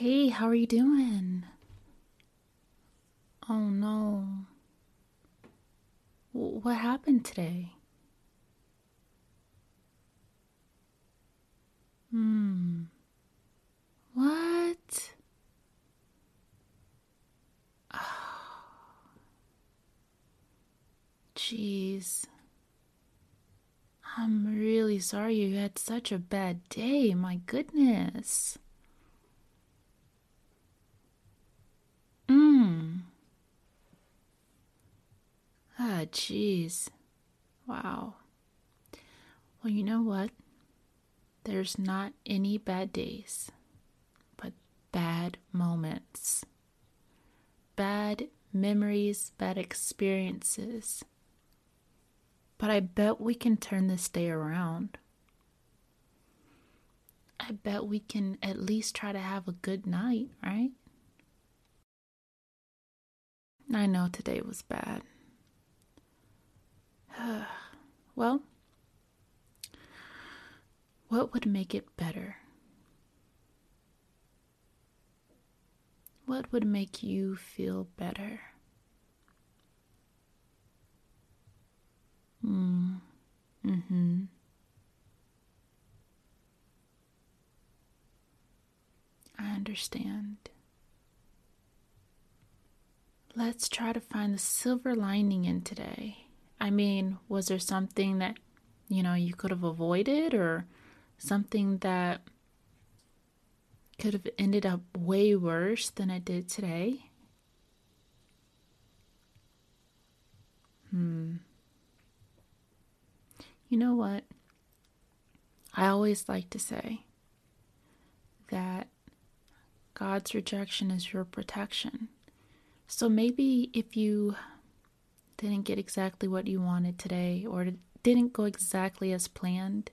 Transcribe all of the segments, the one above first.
Hey, how are you doing? Oh no. What happened today? Hmm. What? Oh. Jeez. I'm really sorry you had such a bad day. My goodness. Ah, jeez. Wow. Well, you know what? There's not any bad days, but bad moments. Bad memories, bad experiences. But I bet we can turn this day around. I bet we can at least try to have a good night, right? I know today was bad. Well, what would make it better? What would make you feel better? Mm. Mm-hmm. I understand. Let's try to find the silver lining in today. I mean, was there something that, you know, you could have avoided or something that could have ended up way worse than it did today? Hmm. You know what? I always like to say that God's rejection is your protection. So maybe if you didn't get exactly what you wanted today or didn't go exactly as planned,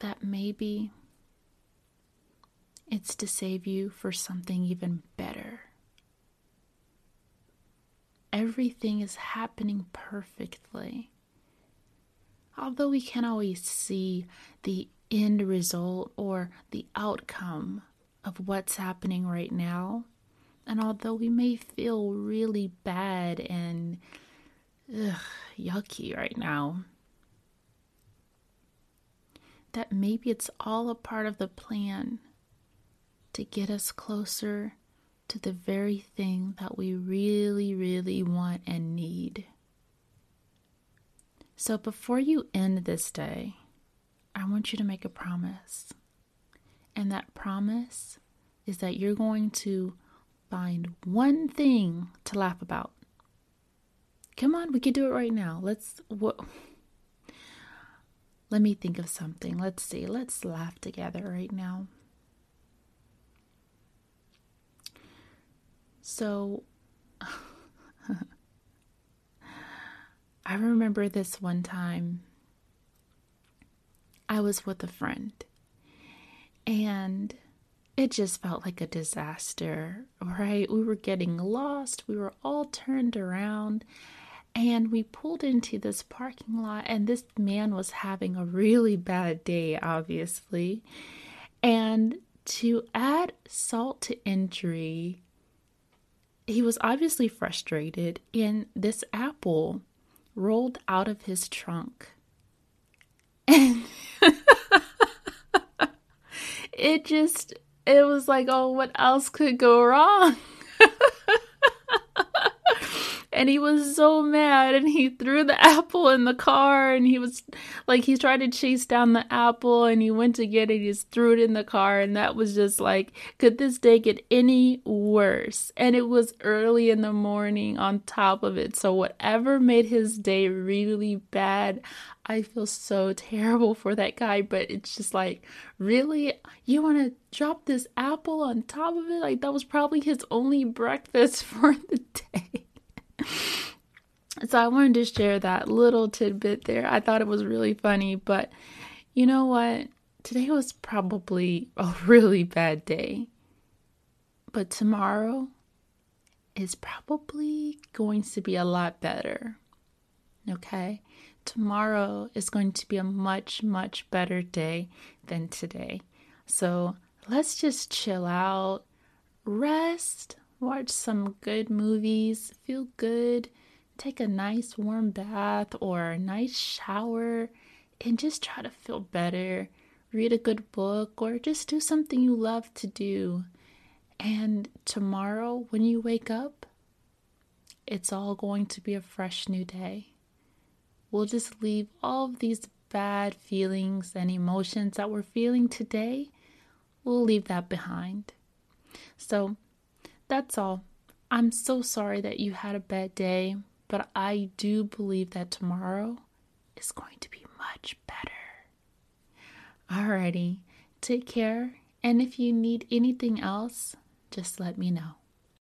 that maybe it's to save you for something even better. Everything is happening perfectly. Although we can't always see the end result or the outcome of what's happening right now, and although we may feel really bad and ugh, yucky right now, that maybe it's all a part of the plan to get us closer to the very thing that we really, really want and need. So before you end this day, I want you to make a promise. And that promise is that you're going to find one thing to laugh about. Come on, we can do it right now. Let's what Let me think of something. Let's see. Let's laugh together right now. So I remember this one time I was with a friend and it just felt like a disaster, right? We were getting lost, we were all turned around, and we pulled into this parking lot, and this man was having a really bad day, obviously. And to add salt to injury, he was obviously frustrated, and this apple rolled out of his trunk. And it just it was like, oh, what else could go wrong? and he was so mad and he threw the apple in the car and he was like he tried to chase down the apple and he went to get it he just threw it in the car and that was just like could this day get any worse and it was early in the morning on top of it so whatever made his day really bad I feel so terrible for that guy, but it's just like, really? You want to drop this apple on top of it? Like, that was probably his only breakfast for the day. So, I wanted to share that little tidbit there. I thought it was really funny, but you know what? Today was probably a really bad day. But tomorrow is probably going to be a lot better. Okay? tomorrow is going to be a much, much better day than today. So let's just chill out, rest, watch some good movies, feel good, take a nice warm bath or a nice shower, and just try to feel better. Read a good book or just do something you love to do. And tomorrow, when you wake up, it's all going to be a fresh new day we'll just leave all of these bad feelings and emotions that we're feeling today, we'll leave that behind. So that's all. I'm so sorry that you had a bad day, but I do believe that tomorrow is going to be much better. Alrighty, take care, and if you need anything else, just let me know.